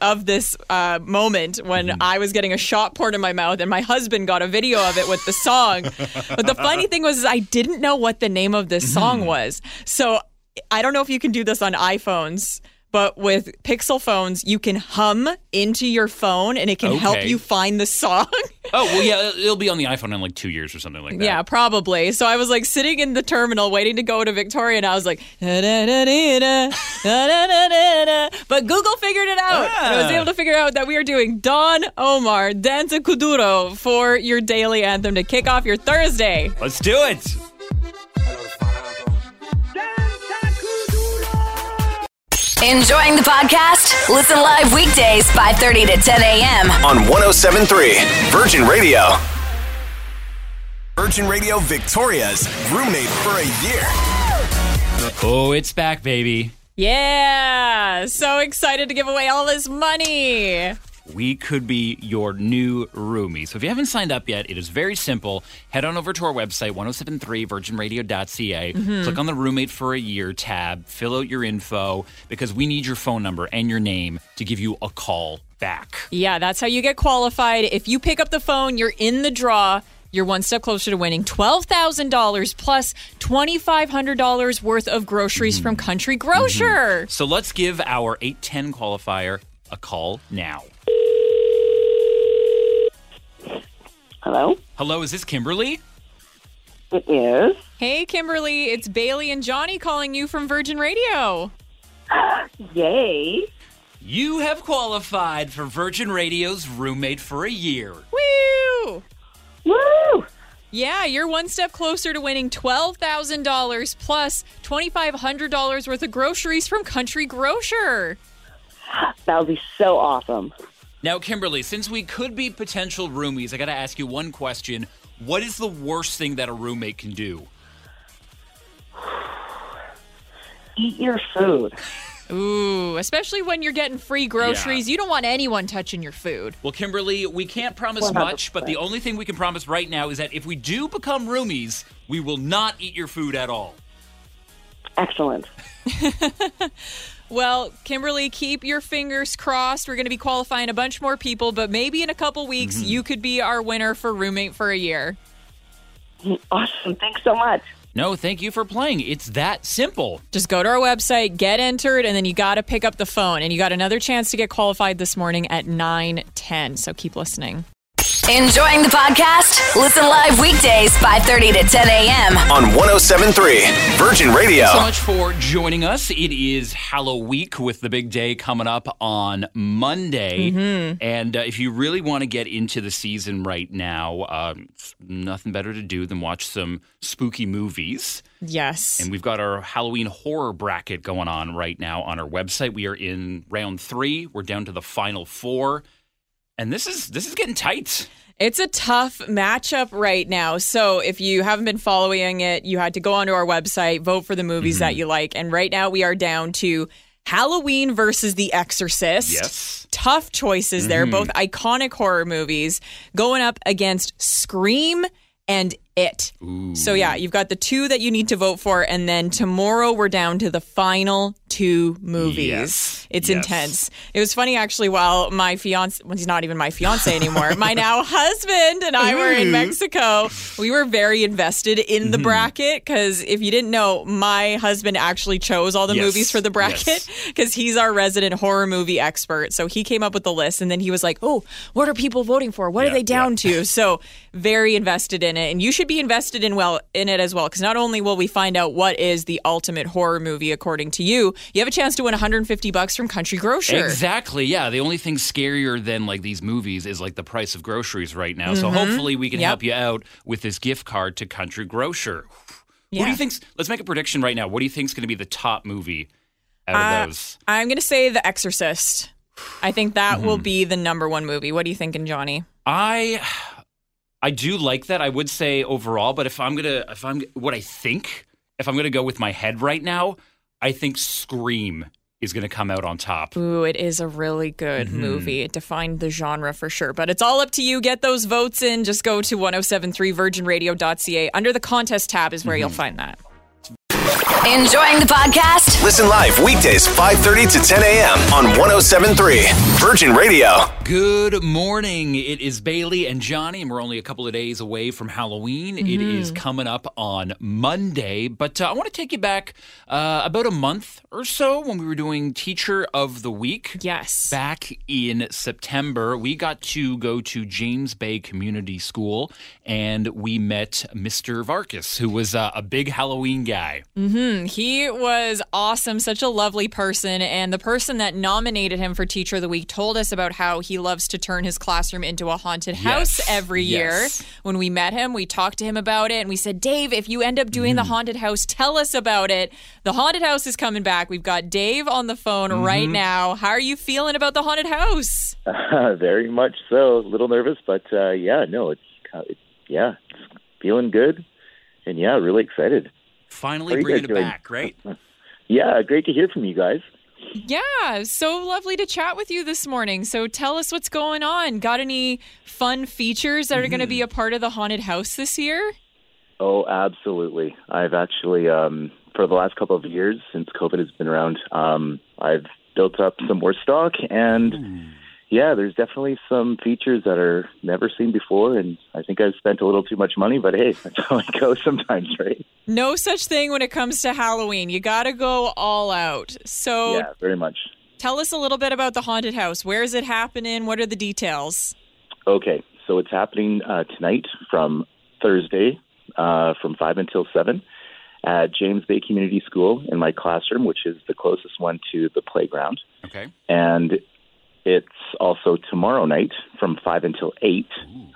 Speaker 5: of this uh, moment when
Speaker 4: Mm-hmm.
Speaker 5: I was getting a shot poured in my mouth, and my husband got a video of it with the song. but the funny thing was, I didn't know what the name of this
Speaker 4: Mm-hmm.
Speaker 5: song was. So I don't know if you can do this on iPhones. But with Pixel phones, you can hum into your phone and it can help you find the song.
Speaker 4: Oh, well, yeah, it'll be on the iPhone in like two years or something like that.
Speaker 5: Yeah, probably. So I was like sitting in the terminal waiting to go to Victoria, and I was like, but Google figured it out. And I was
Speaker 4: Ah.
Speaker 5: able to figure out that we are doing Don Omar Danza Kuduro for your daily anthem to kick off your Thursday.
Speaker 4: Let's do it.
Speaker 3: Enjoying the podcast? Listen live weekdays 5:30 to 10 a.m.
Speaker 1: on 1073 Virgin Radio. Virgin Radio Victoria's roommate for a year.
Speaker 4: Oh, it's back, baby.
Speaker 5: Yeah, so excited to give away all this money.
Speaker 4: We could be your new roomie. So if you haven't signed up yet, it is very simple. Head on over to our website, 1073virginradio.ca. Mm-hmm. Click on the roommate for a year tab, fill out your info because we need your phone number and your name to give you a call back.
Speaker 5: Yeah, that's how you get qualified. If you pick up the phone, you're in the draw. You're one step closer to winning $12,000 plus $2,500 worth of groceries mm-hmm. from Country Grocer. Mm-hmm.
Speaker 4: So let's give our 810 qualifier a call now.
Speaker 8: Hello?
Speaker 4: Hello, is this Kimberly?
Speaker 8: It is.
Speaker 5: Hey, Kimberly, it's Bailey and Johnny calling you from Virgin Radio.
Speaker 8: Yay.
Speaker 4: You have qualified for Virgin Radio's roommate for a year.
Speaker 5: Woo!
Speaker 8: Woo!
Speaker 5: Yeah, you're one step closer to winning $12,000 plus $2,500 worth of groceries from Country Grocer.
Speaker 8: That would be so awesome.
Speaker 4: Now, Kimberly, since we could be potential roomies, I got to ask you one question. What is the worst thing that a roommate can do?
Speaker 8: Eat your food.
Speaker 5: Ooh, especially when you're getting free groceries. You don't want anyone touching your food.
Speaker 4: Well, Kimberly, we can't promise
Speaker 8: 100%.
Speaker 4: much, but the only thing we can promise right now is that if we do become roomies, we will not eat your food at all.
Speaker 8: Excellent.
Speaker 5: Well, Kimberly, keep your fingers crossed. We're going to be qualifying a bunch more people, but maybe in a couple weeks, mm-hmm. you could be our winner for roommate for a year.
Speaker 8: Awesome. Thanks so much.
Speaker 4: No, thank you for playing. It's that simple.
Speaker 5: Just go to our website, get entered, and then you got to pick up the phone. And you got another chance to get qualified this morning at 9 10. So keep listening.
Speaker 3: Enjoying the podcast? Listen live weekdays 5:30 to 10 a.m.
Speaker 1: on 1073 Virgin Radio.
Speaker 4: so much for joining us. It is Halloween week with the big day coming up on Monday. And uh, if you really want to get into the season right now, um, nothing better to do than watch some spooky movies.
Speaker 5: Yes.
Speaker 4: And we've got our Halloween horror bracket going on right now on our website. We are in round three. We're down to the final four. And this is this is getting tight.
Speaker 5: It's a tough matchup right now. So if you haven't been following it, you had to go onto our website, vote for the movies that mm-hmm. you like. And right now we are down to Halloween versus The Exorcist.
Speaker 4: Yes.
Speaker 5: Tough choices there, mm-hmm. both iconic horror movies going up against Scream and It. So yeah, you've got the two that you need to vote for, and then tomorrow we're down to the final two movies.
Speaker 4: Yes.
Speaker 5: It's
Speaker 4: Yes.
Speaker 5: intense. It was funny actually. While my fiance, well, he's not even my fiance anymore, my now husband and I were in Mexico. We were very invested in
Speaker 4: Mm-hmm.
Speaker 5: the bracket because if you didn't know, my husband actually chose all the
Speaker 4: Yes.
Speaker 5: movies for the bracket because he's our resident horror movie expert. So he came up with the list, and then he was like, "Oh, what are people voting for? What
Speaker 4: Yeah,
Speaker 5: are they down
Speaker 4: yeah.
Speaker 5: to?" So very invested in it, and you should be invested in well in it as well because not only will we find out what is the ultimate horror movie according to you, you have a chance to win 150 bucks from Country Grocer.
Speaker 4: Exactly. Yeah. The only thing scarier than like these movies is like the price of groceries right now. So hopefully we can
Speaker 5: Mm-hmm. Yep.
Speaker 4: help you out with this gift card to Country Grocer. Yeah. What
Speaker 5: do
Speaker 4: you think's? Let's make a prediction right now. What do you think's going to be the top movie out of
Speaker 5: Uh,
Speaker 4: those?
Speaker 5: I'm going to say The Exorcist. I think that will
Speaker 4: Mm-hmm.
Speaker 5: be the number one movie. What are you thinking, Johnny?
Speaker 4: I I do like that. I would say overall, but if I'm gonna if I'm what I think, if I'm gonna go with my head right now, I think Scream is gonna come out on top.
Speaker 5: Ooh, it is a really good
Speaker 4: Mm-hmm.
Speaker 5: movie. It defined the genre for sure. But it's all up to you. Get those votes in. Just go to 1073virginradio.ca. Under the contest tab is where you'll
Speaker 4: Mm-hmm.
Speaker 5: find that.
Speaker 3: Enjoying the podcast?
Speaker 1: Listen live weekdays 5:30 to 10 a.m. on 1073 Virgin Radio.
Speaker 4: Good morning. It is Bailey and Johnny, and we're only a couple of days away from Halloween. It is coming up on Monday, but uh, I want to take you back uh, about a month or so when we were doing Teacher of the Week.
Speaker 5: Yes.
Speaker 4: Back in September, we got to go to James Bay Community School and we met Mr. Varkas, who was uh, a big Halloween guy.
Speaker 5: He was awesome, such a lovely person. And the person that nominated him for Teacher of the Week told us about how he loves to turn his classroom into a haunted house
Speaker 4: Yes,
Speaker 5: every
Speaker 4: yes.
Speaker 5: year. When we met him, we talked to him about it and we said, Dave, if you end up doing
Speaker 4: Mm.
Speaker 5: the haunted house, tell us about it. The haunted house is coming back. We've got Dave on the phone
Speaker 4: Mm-hmm.
Speaker 5: right now. How are you feeling about the haunted house?
Speaker 9: Very much so. A little nervous, but uh, yeah, no, it's, uh, it's yeah, it's feeling good, and yeah, really excited.
Speaker 4: Finally
Speaker 9: How are you
Speaker 4: bringing it
Speaker 9: doing?
Speaker 4: back, right?
Speaker 9: Yeah, great to hear from you guys.
Speaker 5: Yeah, so lovely to chat with you this morning. So tell us what's going on. Got any fun features that are going to be a part of the haunted house this year?
Speaker 9: Oh, absolutely. I've actually, um, for the last couple of years since COVID has been around, um, I've built up some more stock, and yeah, there's definitely some features that are never seen before, and I think I've spent a little too much money, but hey, that's how it goes sometimes, right?
Speaker 5: No such thing when it comes to Halloween. You got to go all out. So
Speaker 9: Yeah, very much.
Speaker 5: tell us a little bit about the haunted house. Where is it happening? What are the details?
Speaker 9: Okay, so it's happening uh, tonight from Thursday uh, from 5 until 7 at James Bay Community School in my classroom, which is the closest one to the playground.
Speaker 4: Okay.
Speaker 9: And it's also tomorrow night from 5 until 8.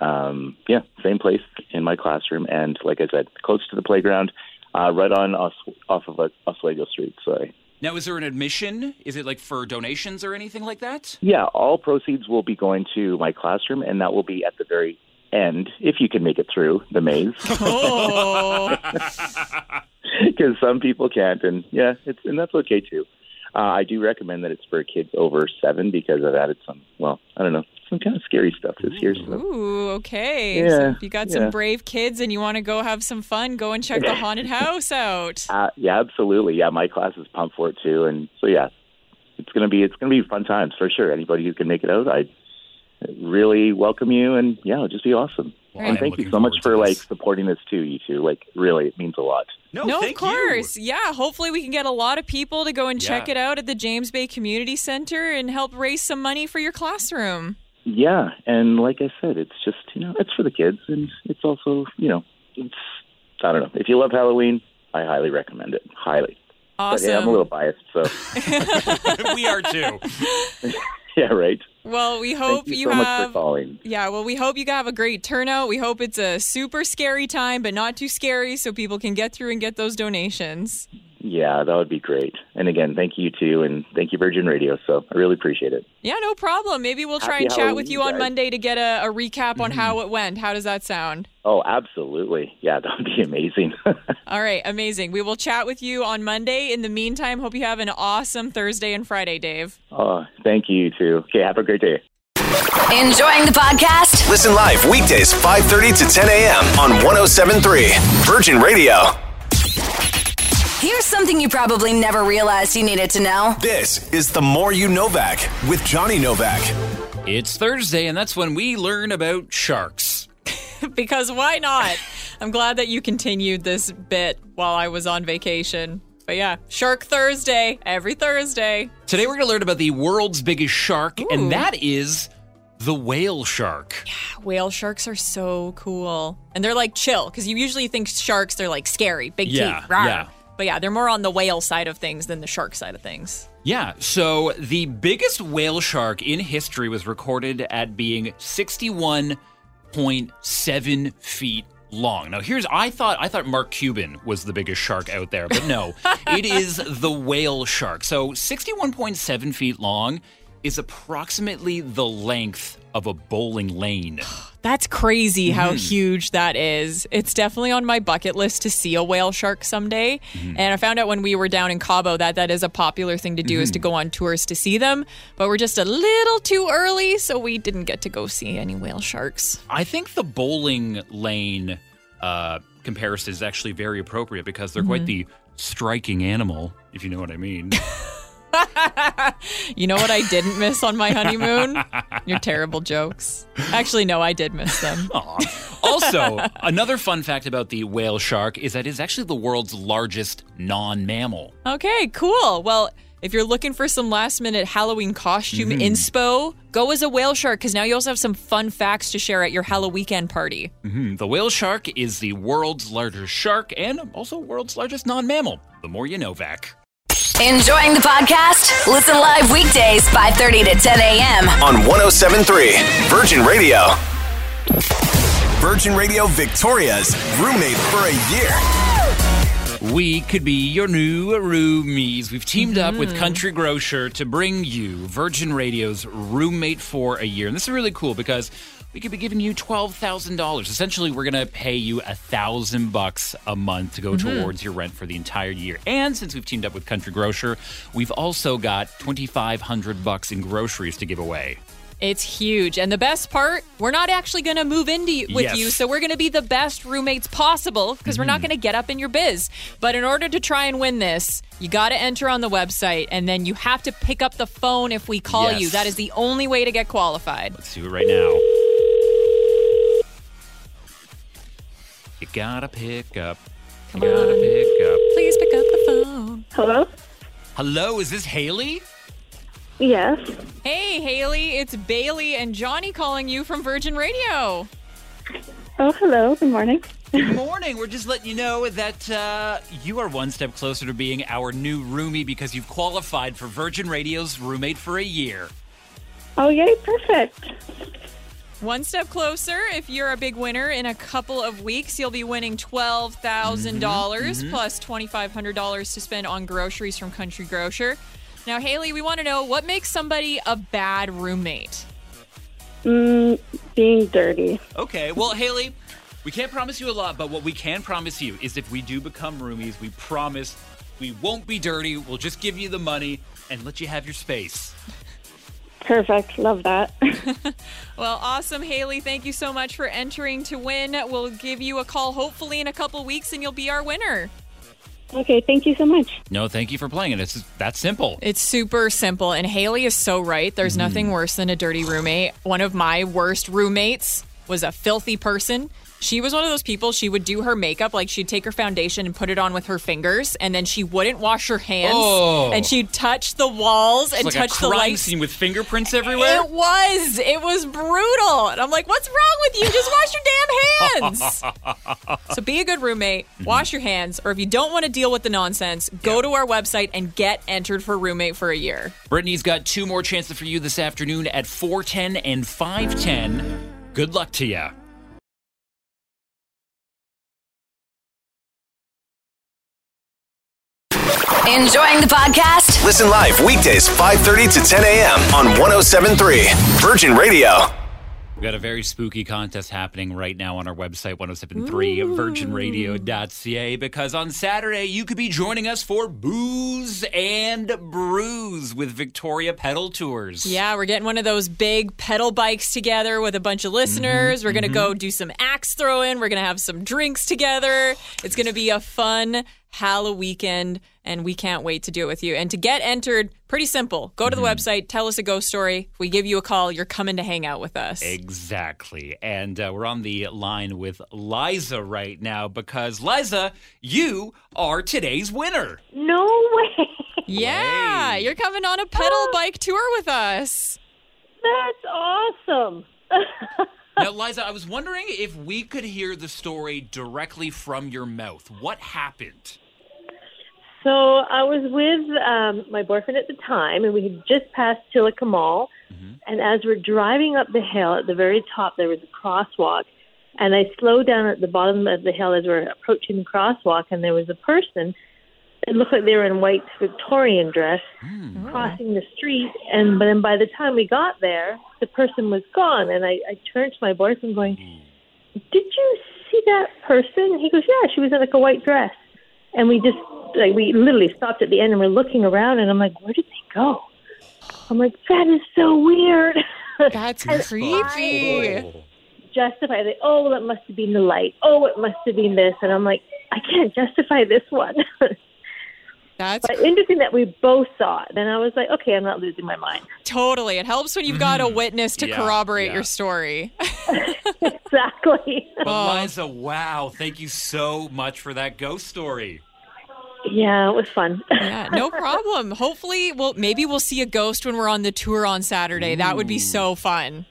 Speaker 9: Um, yeah, same place in my classroom. And like I said, close to the playground, uh, right on Os- off of uh, Oswego Street. So, I-
Speaker 4: Now, is there an admission? Is it like for donations or anything like that?
Speaker 9: yeah, all proceeds will be going to my classroom, and that will be at the very end, if you can make it through the maze.
Speaker 5: Oh,
Speaker 9: because some people can't, and yeah, it's and that's okay too. Uh, I do recommend that it's for kids over seven because I've added some, well, I don't know, some kind of scary stuff this year. So
Speaker 5: ooh, okay. So
Speaker 9: Yeah,
Speaker 5: if you got some brave kids and you want to go have some fun, go and check the haunted house out.
Speaker 9: uh, yeah, absolutely, yeah, my class is pumped for it too, and so yeah, it's gonna be it's gonna be fun times for sure. Anybody who can make it out, I really welcome you, and yeah, it'll just be awesome.
Speaker 4: Well,
Speaker 9: and
Speaker 4: I'm
Speaker 9: thank you so much for like supporting this too, you two. Like, really, it means a lot.
Speaker 4: No,
Speaker 5: no, of
Speaker 4: thank you.
Speaker 5: course. Yeah, hopefully we can get a lot of people to go and check it out at the James Bay Community Center and help raise some money for your classroom.
Speaker 9: Yeah, and like I said, it's just you know, it's for the kids, and it's also you know, it's I don't know. If you love Halloween, I highly recommend it. Highly.
Speaker 5: Awesome.
Speaker 9: But yeah, I'm a little biased, so
Speaker 4: we are too.
Speaker 9: yeah, right.
Speaker 5: Well, we hope
Speaker 9: Thank you, so
Speaker 5: have
Speaker 9: much for calling.
Speaker 5: Yeah, well, we hope you have a great turnout. We hope it's a super scary time, but not too scary so people can get through and get those donations.
Speaker 9: Yeah, that would be great. And again, thank you too, and thank you Virgin Radio. So I really appreciate it.
Speaker 5: Yeah, no problem. Maybe we'll try
Speaker 9: Happy
Speaker 5: and chat
Speaker 9: Halloween,
Speaker 5: with you on
Speaker 9: guys.
Speaker 5: Monday to get a, a recap
Speaker 4: Mm-hmm.
Speaker 5: on how it went. How does that sound?
Speaker 9: Oh, absolutely. Yeah, that would be amazing.
Speaker 5: All right, amazing. We will chat with you on Monday. In the meantime, hope you have an awesome Thursday and Friday, Dave.
Speaker 9: oh, thank you you too. Okay, have a great day.
Speaker 3: Enjoying the podcast?
Speaker 1: Listen live weekdays 5:30 to 10 a.m. on 1073 Virgin Radio.
Speaker 3: Here's something you probably never realized you needed to know.
Speaker 1: This is the More You Novak with Johnny Novak.
Speaker 4: It's Thursday, and that's when we learn about sharks.
Speaker 5: because why not? I'm glad that you continued this bit while I was on vacation. But yeah, Shark Thursday, every Thursday.
Speaker 4: Today, we're going to learn about the world's biggest shark,
Speaker 5: Ooh.
Speaker 4: and that is the whale shark.
Speaker 5: Yeah, Whale sharks are so cool. And they're like chill, because you usually think sharks, they're like scary, big
Speaker 4: Yeah,
Speaker 5: teeth. rawr.
Speaker 4: yeah.
Speaker 5: But yeah, they're more on the whale side of things than the shark side of things.
Speaker 4: Yeah, so the biggest whale shark in history was recorded at being 61.7 feet long. Now here's I thought I thought Mark Cuban was the biggest shark out there, but no. it is the whale shark. So 61.7 feet long is approximately the length of a bowling lane.
Speaker 5: That's crazy how
Speaker 4: Mm-hmm.
Speaker 5: huge that is. It's definitely on my bucket list to see a whale shark someday.
Speaker 4: Mm-hmm.
Speaker 5: And I found out when we were down in Cabo that that is a popular thing to do is
Speaker 4: Mm-hmm.
Speaker 5: to go on tours to see them. But we're just a little too early, so we didn't get to go see any whale sharks.
Speaker 4: I think the bowling lane uh, comparison is actually very appropriate because they're quite the striking animal, if you know what I mean.
Speaker 5: You know what I didn't miss on my honeymoon? Your terrible jokes. Actually, no, I did miss them.
Speaker 4: Also, another fun fact about the whale shark is that it's actually the world's largest non mammal.
Speaker 5: Okay, cool. Well, if you're looking for some last minute Halloween costume
Speaker 4: Mm-hmm.
Speaker 5: inspo, go as a whale shark because now you also have some fun facts to share at your Halloween weekend party.
Speaker 4: Hmm, The whale shark is the world's largest shark and also world's largest non mammal. The more you Novak.
Speaker 3: Enjoying the podcast? Listen live weekdays 5:30 to 10 a.m.
Speaker 1: on 1073 Virgin Radio. Virgin Radio Victoria's roommate for a year.
Speaker 4: We could be your new roomies. We've teamed up with mm-hmm. Country Grocer to bring you Virgin Radio's roommate for a year. And this is really cool because we could be giving you $12,000. Essentially, we're going to pay you a thousand bucks a month to go mm-hmm. towards your rent for the entire year. And since we've teamed up with Country Grocer, we've also got 2,500 bucks in groceries to give away.
Speaker 5: It's huge. And the best part, we're not actually going to move into y- with
Speaker 4: Yes.
Speaker 5: you. So we're going to be the best roommates possible because we're not mm-hmm. going to get up in your biz. But in order to try and win this, you got to enter on the website and then you have to pick up the phone if we call
Speaker 4: Yes.
Speaker 5: you. That is the only way to get qualified.
Speaker 4: Let's do it right now. You gotta pick up. You gotta pick up.
Speaker 5: Please pick up the phone.
Speaker 8: Hello?
Speaker 4: Hello, is this Haley?
Speaker 8: Yes.
Speaker 5: Hey, Haley, it's Bailey and Johnny calling you from Virgin Radio.
Speaker 8: Oh, hello. Good morning.
Speaker 4: Good morning. We're just letting you know that uh, you are one step closer to being our new roomie because you've qualified for Virgin Radio's roommate for a year.
Speaker 8: Oh, yay. Perfect.
Speaker 5: One step closer. If you're a big winner in a couple of weeks, you'll be winning $12,000
Speaker 4: Mm-hmm,
Speaker 5: dollars plus $2,500 to spend on groceries from Country Grocer. Now, Haley, we want to know what makes somebody a bad roommate?
Speaker 8: Mm, being dirty.
Speaker 4: Okay, well, Haley, we can't promise you a lot, but what we can promise you is if we do become roomies, we promise we won't be dirty. We'll just give you the money and let you have your space.
Speaker 8: Perfect. Love that.
Speaker 5: Well, awesome, Haley. Thank you so much for entering to win. We'll give you a call hopefully in a couple weeks and you'll be our winner.
Speaker 8: okay. Thank you so much.
Speaker 4: No, thank you for playing it. It's that simple.
Speaker 5: It's super simple, and Haley is so right. There's mm. nothing worse than a dirty roommate. One of my worst roommates was a filthy person. She was one of those people, she would do her makeup, like she'd take her foundation and put it on with her fingers, and then she wouldn't wash her hands.
Speaker 4: Oh.
Speaker 5: And she'd touch the walls and
Speaker 4: like
Speaker 5: touch
Speaker 4: a
Speaker 5: the lights.
Speaker 4: scene with fingerprints everywhere.
Speaker 5: It was. It was brutal. And I'm like, what's wrong with you? Just wash your damn hands. so be a good roommate, wash your hands, or if you don't want to deal with the nonsense, go to our website and get entered for roommate for a year.
Speaker 4: Brittany's got two more chances for you this afternoon at 410 and 510. Good luck to you.
Speaker 3: Enjoying the podcast?
Speaker 1: Listen live weekdays 5:30 to 10 a.m. on 1073 Virgin Radio.
Speaker 4: We got a very spooky contest happening right now on our website, 1073virginradio.ca, because on Saturday you could be joining us for Booze and Brews with Victoria Pedal Tours.
Speaker 5: Yeah, we're getting one of those big pedal bikes together with a bunch of listeners. we're mm-hmm, going to go mm-hmm. do some axe throwing. We're going to have some drinks together. It's going to be a fun Halloween weekend, and we can't wait to do it with you. And to get entered, pretty simple. Go to the website, tell us a ghost story. If we give you a call, you're coming to hang out with us.
Speaker 4: Exactly. And uh, we're on the line with Liza right now because, Liza, you are today's winner.
Speaker 8: No way.
Speaker 5: Yeah,
Speaker 4: Way.
Speaker 5: you're coming on a pedal bike tour with us.
Speaker 8: That's awesome.
Speaker 4: Now, Liza, I was wondering if we could hear the story directly from your mouth. What happened?
Speaker 8: So I was with um, my boyfriend at the time, and we had just passed Tillicum Mall. Mm-hmm. And as we're driving up the hill, at the very top, there was a crosswalk. And I slowed down at the bottom of the hill as we're approaching the crosswalk, and there was a person. It looked like they were in white Victorian dress, hmm. oh. crossing the street. And then by the time we got there, the person was gone. And I, I turned to my boyfriend, going, hmm. "Did you see that person?" He goes, "Yeah, she was in like a white dress." And we just like we literally stopped at the end and we're looking around, and I'm like, "Where did they go?" I'm like, "That is so weird."
Speaker 5: That's creepy.
Speaker 8: justify it. Oh, well, it must have been the light. Oh, it must have been this. And I'm like, I can't justify this one.
Speaker 5: That's
Speaker 8: but interesting that we both saw it. And I was like, okay, I'm not losing my mind.
Speaker 5: totally. It helps when you've got a mm. witness to
Speaker 4: Yeah,
Speaker 5: corroborate
Speaker 4: yeah.
Speaker 5: your story.
Speaker 8: exactly.
Speaker 4: But
Speaker 5: Oh.
Speaker 4: Liza, wow, thank you so much for that ghost story.
Speaker 8: yeah, it was fun.
Speaker 5: Yeah, no problem. Hopefully, we'll maybe we'll see a ghost when we're on the tour on Saturday. That would be so fun.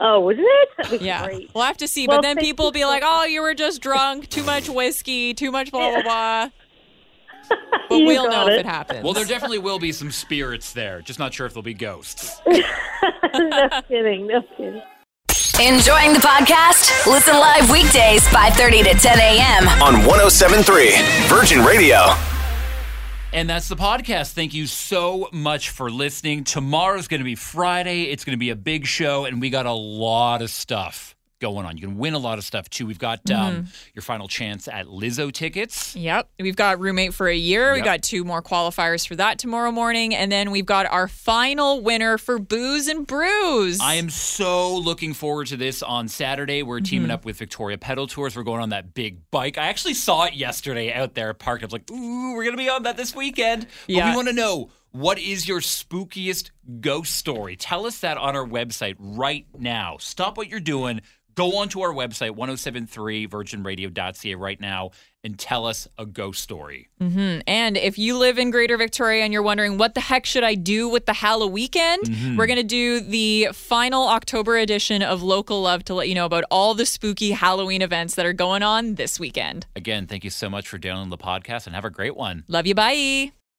Speaker 8: oh, wouldn't it? Be
Speaker 5: Yeah,
Speaker 8: great.
Speaker 5: we'll have to see.
Speaker 8: Well,
Speaker 5: but then people will be like, "Oh, you were just drunk, too much whiskey, too much blah blah blah." But
Speaker 8: You
Speaker 5: we'll know
Speaker 8: got
Speaker 5: if
Speaker 8: it.
Speaker 5: it happens.
Speaker 4: Well, there definitely will be some spirits there. Just not sure if there'll be ghosts.
Speaker 8: no kidding. No kidding.
Speaker 3: Enjoying the podcast? Listen live weekdays 5:30 to 10 a.m.
Speaker 1: On 1073 Virgin Radio.
Speaker 4: And that's the podcast. Thank you so much for listening. Tomorrow's going to be Friday. It's going to be a big show, and we got a lot of stuff going on. You can win a lot of stuff too. We've got um, your final chance at Lizzo tickets.
Speaker 5: Yep. We've got roommate for a year. We
Speaker 4: Yep.
Speaker 5: got two more qualifiers for that tomorrow morning. And then we've got our final winner for Booze and Brews.
Speaker 4: I am so looking forward to this on Saturday. We're
Speaker 5: Mm-hmm.
Speaker 4: teaming up with Victoria Pedal Tours. We're going on that big bike. I actually saw it yesterday out there parked. I was like, ooh, we're going to be on that this weekend. But
Speaker 5: Yeah.
Speaker 4: we want to know what is your spookiest ghost story? Tell us that on our website right now. Stop what you're doing. Go onto our website, 1073virginradio.ca right now, and tell us a ghost story.
Speaker 5: And if you live in Greater Victoria and you're wondering what the heck should I do with the Halloween weekend,
Speaker 4: Mm-hmm.
Speaker 5: we're going to do the final October edition of Local Love to let you know about all the spooky Halloween events that are going on this weekend.
Speaker 4: Again, thank you so much for downloading the podcast and have a great one.
Speaker 5: Love you. Bye.